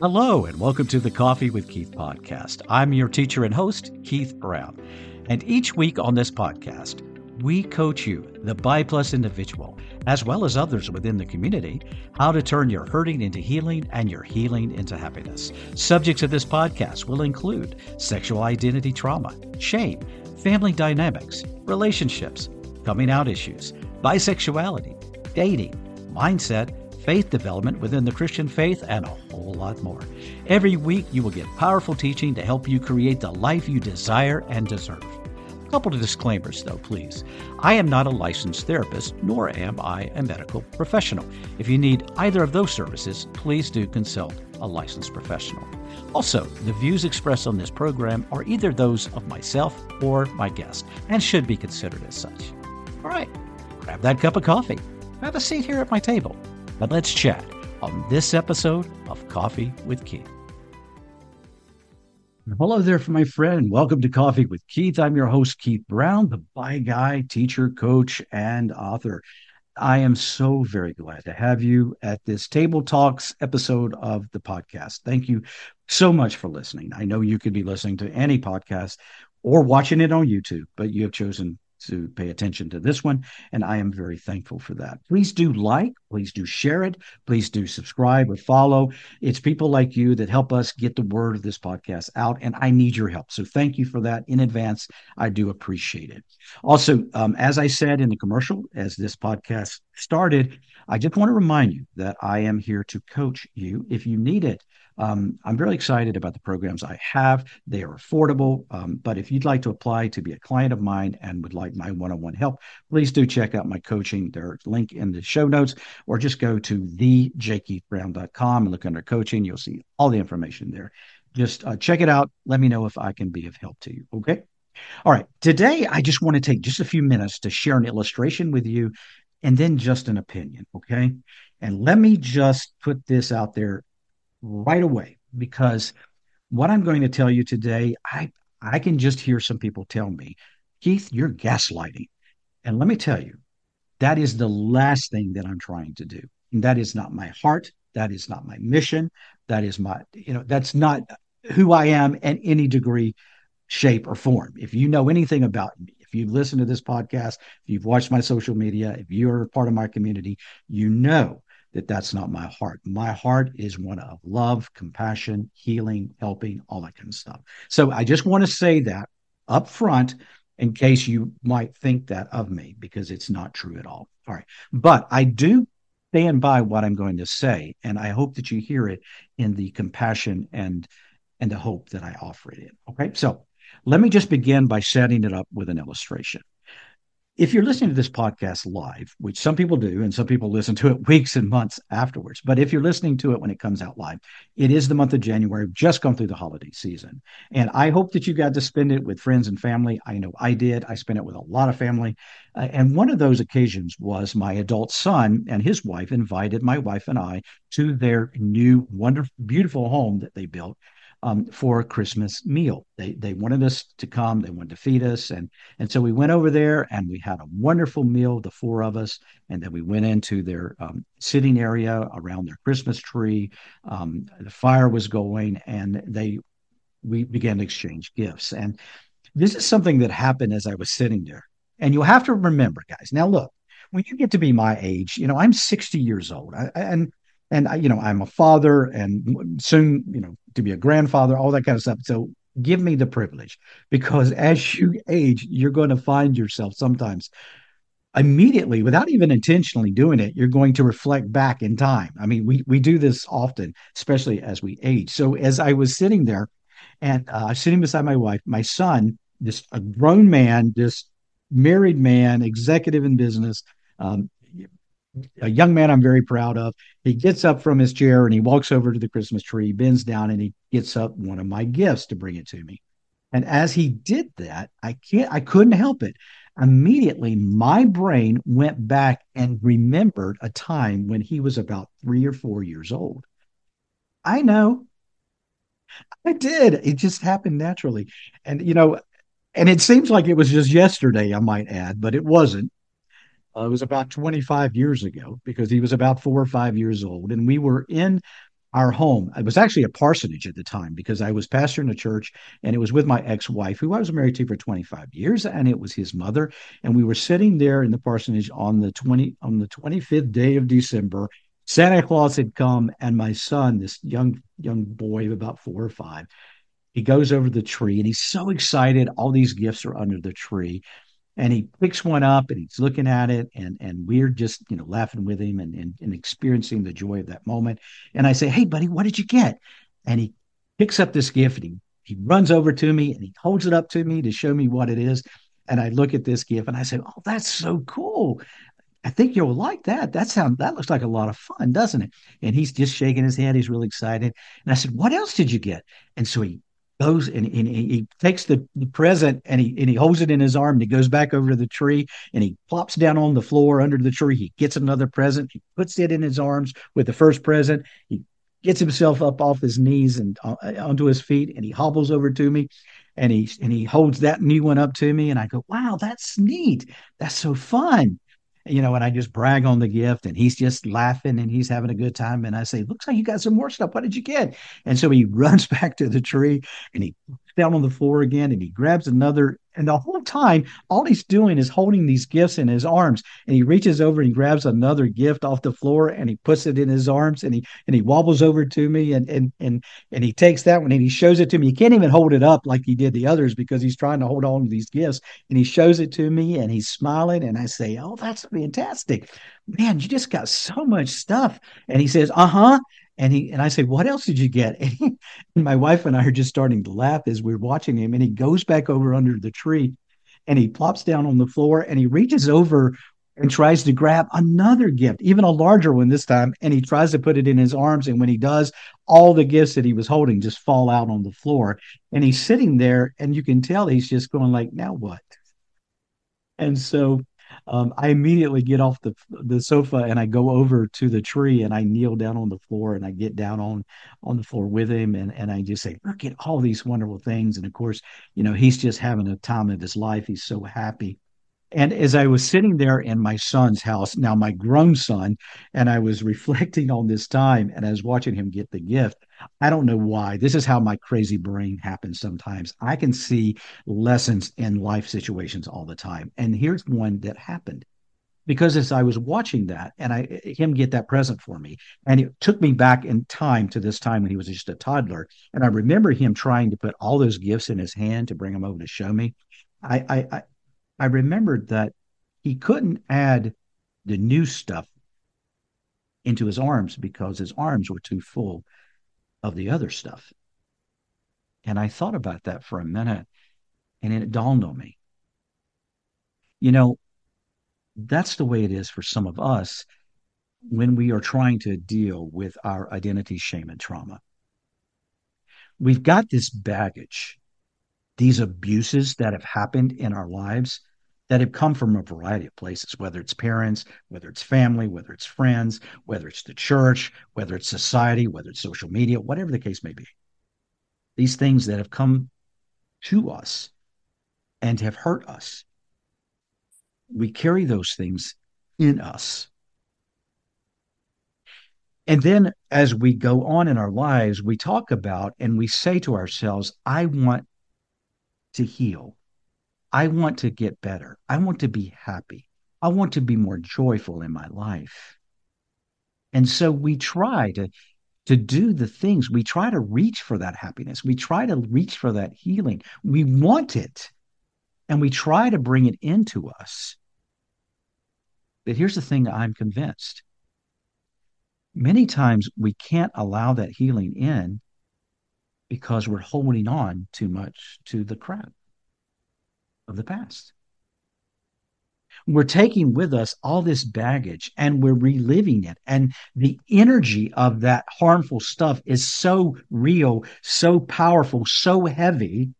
Hello, and welcome to the Coffee with Keith podcast. I'm your teacher and host, Keith Brown. And each week on this podcast, we coach you, the BiPlus individual, as well as others within the community, how to turn your hurting into healing and your healing into happiness. Subjects of this podcast will include sexual identity trauma, shame, family dynamics, relationships, coming out issues, bisexuality, dating, mindset, faith development within the Christian faith, and a whole lot more. Every week, you will get powerful teaching to help you create the life you desire and deserve. A couple of disclaimers, though, please. I am not a licensed therapist, nor am I a medical professional. If you need either of those services, please do consult a licensed professional. Also, the views expressed on this program are either those of myself or my guest and should be considered as such. All right, grab that cup of coffee. Have a seat here at my table and let's chat on this episode of Coffee with Keith. Hello there, my friend. Welcome to Coffee with Keith. I'm your host, Keith Brown, the Bi Guy, teacher, coach, and author. I am so very glad to have you at this Table Talks episode of the podcast. Thank you so much for listening. I know you could be listening to any podcast or watching it on YouTube, but you have chosen to pay attention to this one. And I am very thankful for that. Please do like, please do share it, please do subscribe or follow. It's people like you that help us get the word of this podcast out, and I need your help. So thank you for that in advance. I do appreciate it. Also, um, as I said in the commercial, as this podcast started, I just want to remind you that I am here to coach you if you need it. Um, I'm very excited about the programs I have. They are affordable. Um, but if you'd like to apply to be a client of mine and would like my one on one help, please do check out my coaching. There's link in the show notes, or just go to thejkeithbrown.com and look under coaching. You'll see all the information there. Just uh, check it out. Let me know if I can be of help to you. Okay. All right. Today, I just want to take just a few minutes to share an illustration with you and then just an opinion. Okay. And let me just put this out there right away because what I'm going to tell you today, I I can just hear some people tell me, Keith, you're gaslighting. And let me tell you, that is the last thing that I'm trying to do. And that is not my heart. That is not my mission. That is my, you know, that's not who I am in any degree, shape, or form. If you know anything about me, if you've listened to this podcast, if you've watched my social media, if you're part of my community, you know that that's not my heart. My heart is one of love, compassion, healing, helping, all that kind of stuff. So I just want to say that up front in case you might think that of me because it's not true at all. All right. But I do stand by what I'm going to say and I hope that you hear it in the compassion and and the hope that I offer it in. Okay? So, let me just begin by setting it up with an illustration if you're listening to this podcast live, which some people do, and some people listen to it weeks and months afterwards, but if you're listening to it when it comes out live, it is the month of January. Just gone through the holiday season. And I hope that you got to spend it with friends and family. I know I did. I spent it with a lot of family. Uh, and one of those occasions was my adult son and his wife invited my wife and I to their new, wonderful, beautiful home that they built um, for Christmas meal. They they wanted us to come. They wanted to feed us, and and so we went over there and we had a wonderful meal, the four of us, and then we went into their um, sitting area around their Christmas tree. Um, the fire was going, and they we began to exchange gifts. And this is something that happened as I was sitting there. And you have to remember, guys. Now look, when you get to be my age, you know, I'm 60 years old, I, and and you know, I'm a father, and soon, you know, to be a grandfather, all that kind of stuff. So give me the privilege because as you age, you're going to find yourself sometimes immediately without even intentionally doing it you're going to reflect back in time i mean we we do this often especially as we age so as i was sitting there and uh, sitting beside my wife my son this a grown man this married man executive in business um, a young man i'm very proud of he gets up from his chair and he walks over to the christmas tree bends down and he gets up one of my gifts to bring it to me and as he did that i can't i couldn't help it immediately my brain went back and remembered a time when he was about three or four years old. I know. I did. It just happened naturally. And, you know, and it seems like it was just yesterday, I might add, but it wasn't. Uh, it was about 25 years ago because he was about four or five years old. And we were in our home. It was actually a parsonage at the time because I was pastor in a church and it was with my ex wife, who I was married to for 25 years, and it was his mother. And we were sitting there in the parsonage on the 20 on the 25th day of December. Santa Claus had come, and my son, this young young boy of about four or five, he goes over the tree and he's so excited. All these gifts are under the tree and he picks one up and he's looking at it and and we're just you know laughing with him and, and, and experiencing the joy of that moment and i say hey buddy what did you get and he picks up this gift and he, he runs over to me and he holds it up to me to show me what it is and i look at this gift and i say oh that's so cool I think you'll like that. That sounds that looks like a lot of fun, doesn't it? And he's just shaking his head. He's really excited. And I said, "What else did you get?" And so he goes and, and he takes the, the present and he and he holds it in his arm and he goes back over to the tree and he plops down on the floor under the tree. He gets another present. He puts it in his arms with the first present. He gets himself up off his knees and uh, onto his feet and he hobbles over to me and he and he holds that new one up to me and I go, "Wow, that's neat. That's so fun." You know, and I just brag on the gift and he's just laughing and he's having a good time. And I say, looks like you got some more stuff. What did you get? And so he runs back to the tree and he down on the floor again and he grabs another and the whole time, all he's doing is holding these gifts in his arms. And he reaches over and grabs another gift off the floor and he puts it in his arms and he and he wobbles over to me and and and and he takes that one and he shows it to me. He can't even hold it up like he did the others because he's trying to hold on to these gifts. And he shows it to me and he's smiling. And I say, Oh, that's fantastic. Man, you just got so much stuff. And he says, Uh-huh. And he and I say, "What else did you get?" And, he, and my wife and I are just starting to laugh as we're watching him. And he goes back over under the tree, and he plops down on the floor, and he reaches over and tries to grab another gift, even a larger one this time. And he tries to put it in his arms. And when he does, all the gifts that he was holding just fall out on the floor. And he's sitting there, and you can tell he's just going like, "Now what?" And so um, I immediately get off the the sofa and I go over to the tree and I kneel down on the floor and I get down on on the floor with him and and I just say, look at all these wonderful things. And of course, you know, he's just having a time of his life. He's so happy. And as I was sitting there in my son's house, now my grown son, and I was reflecting on this time and I was watching him get the gift, I don't know why. This is how my crazy brain happens sometimes. I can see lessons in life situations all the time. And here's one that happened because as I was watching that and I him get that present for me, and it took me back in time to this time when he was just a toddler. And I remember him trying to put all those gifts in his hand to bring them over to show me. I I, I remembered that he couldn't add the new stuff into his arms because his arms were too full of the other stuff. And I thought about that for a minute and it dawned on me. You know, that's the way it is for some of us when we are trying to deal with our identity, shame, and trauma. We've got this baggage these abuses that have happened in our lives that have come from a variety of places, whether it's parents, whether it's family, whether it's friends, whether it's the church, whether it's society, whether it's social media, whatever the case may be. These things that have come to us and have hurt us, we carry those things in us. And then as we go on in our lives, we talk about and we say to ourselves, I want to heal. I want to get better. I want to be happy. I want to be more joyful in my life. And so we try to to do the things. We try to reach for that happiness. We try to reach for that healing. We want it and we try to bring it into us. But here's the thing I'm convinced many times we can't allow that healing in because we're holding on too much to the crap of the past. We're taking with us all this baggage and we're reliving it. And the energy of that harmful stuff is so real, so powerful, so heavy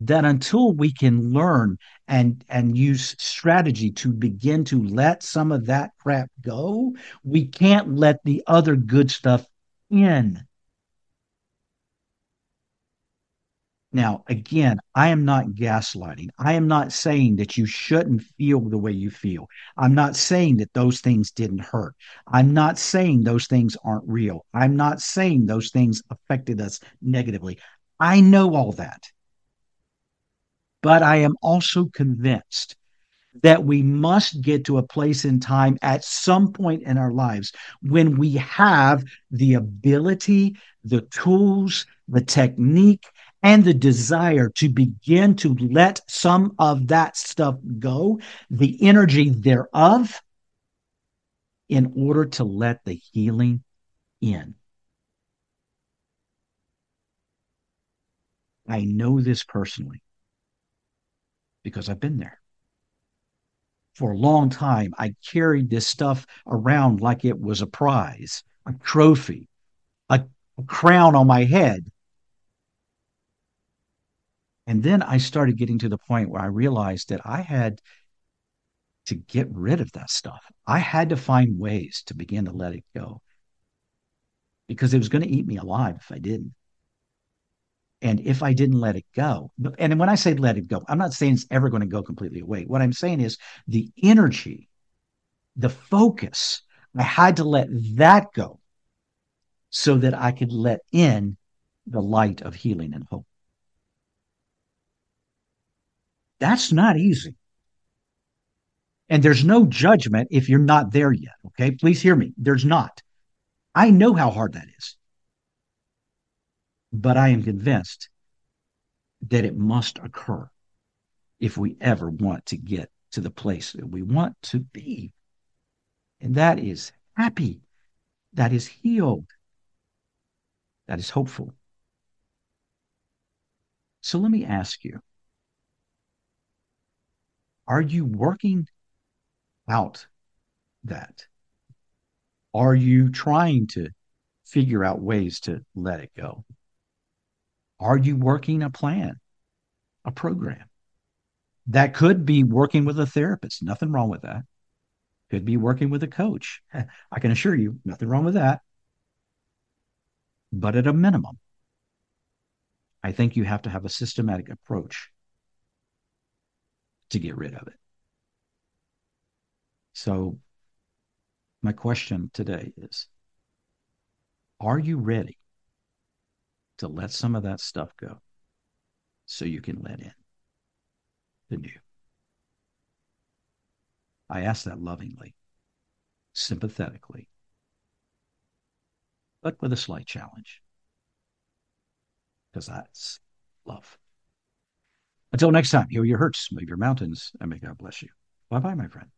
that until we can learn and and use strategy to begin to let some of that crap go we can't let the other good stuff in Now, again, I am not gaslighting. I am not saying that you shouldn't feel the way you feel. I'm not saying that those things didn't hurt. I'm not saying those things aren't real. I'm not saying those things affected us negatively. I know all that. But I am also convinced that we must get to a place in time at some point in our lives when we have the ability, the tools, the technique, and the desire to begin to let some of that stuff go, the energy thereof, in order to let the healing in. I know this personally because I've been there. For a long time, I carried this stuff around like it was a prize, a trophy, a, a crown on my head and then I started getting to the point where I realized that I had to get rid of that stuff. I had to find ways to begin to let it go because it was going to eat me alive if I didn't. And if I didn't let it go, and when I say let it go, I'm not saying it's ever going to go completely away. What I'm saying is the energy, the focus, I had to let that go so that I could let in the light of healing and hope. That's not easy. And there's no judgment if you're not there yet. Okay. Please hear me. There's not. I know how hard that is. But I am convinced that it must occur if we ever want to get to the place that we want to be. And that is happy, that is healed, that is hopeful. So let me ask you are you working out that? Are you trying to figure out ways to let it go? Are you working a plan, a program? That could be working with a therapist. Nothing wrong with that. Could be working with a coach. I can assure you, nothing wrong with that. But at a minimum, I think you have to have a systematic approach to get rid of it. So, my question today is Are you ready to let some of that stuff go so you can let in the new? I ask that lovingly, sympathetically, but with a slight challenge because that's love. Until next time, heal your hurts, move your mountains, and may God bless you. Bye bye, my friend.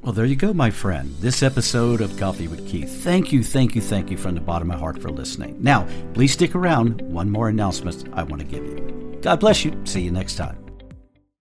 Well, there you go, my friend. This episode of Coffee with Keith. Thank you, thank you, thank you from the bottom of my heart for listening. Now, please stick around. One more announcement I want to give you. God bless you. See you next time.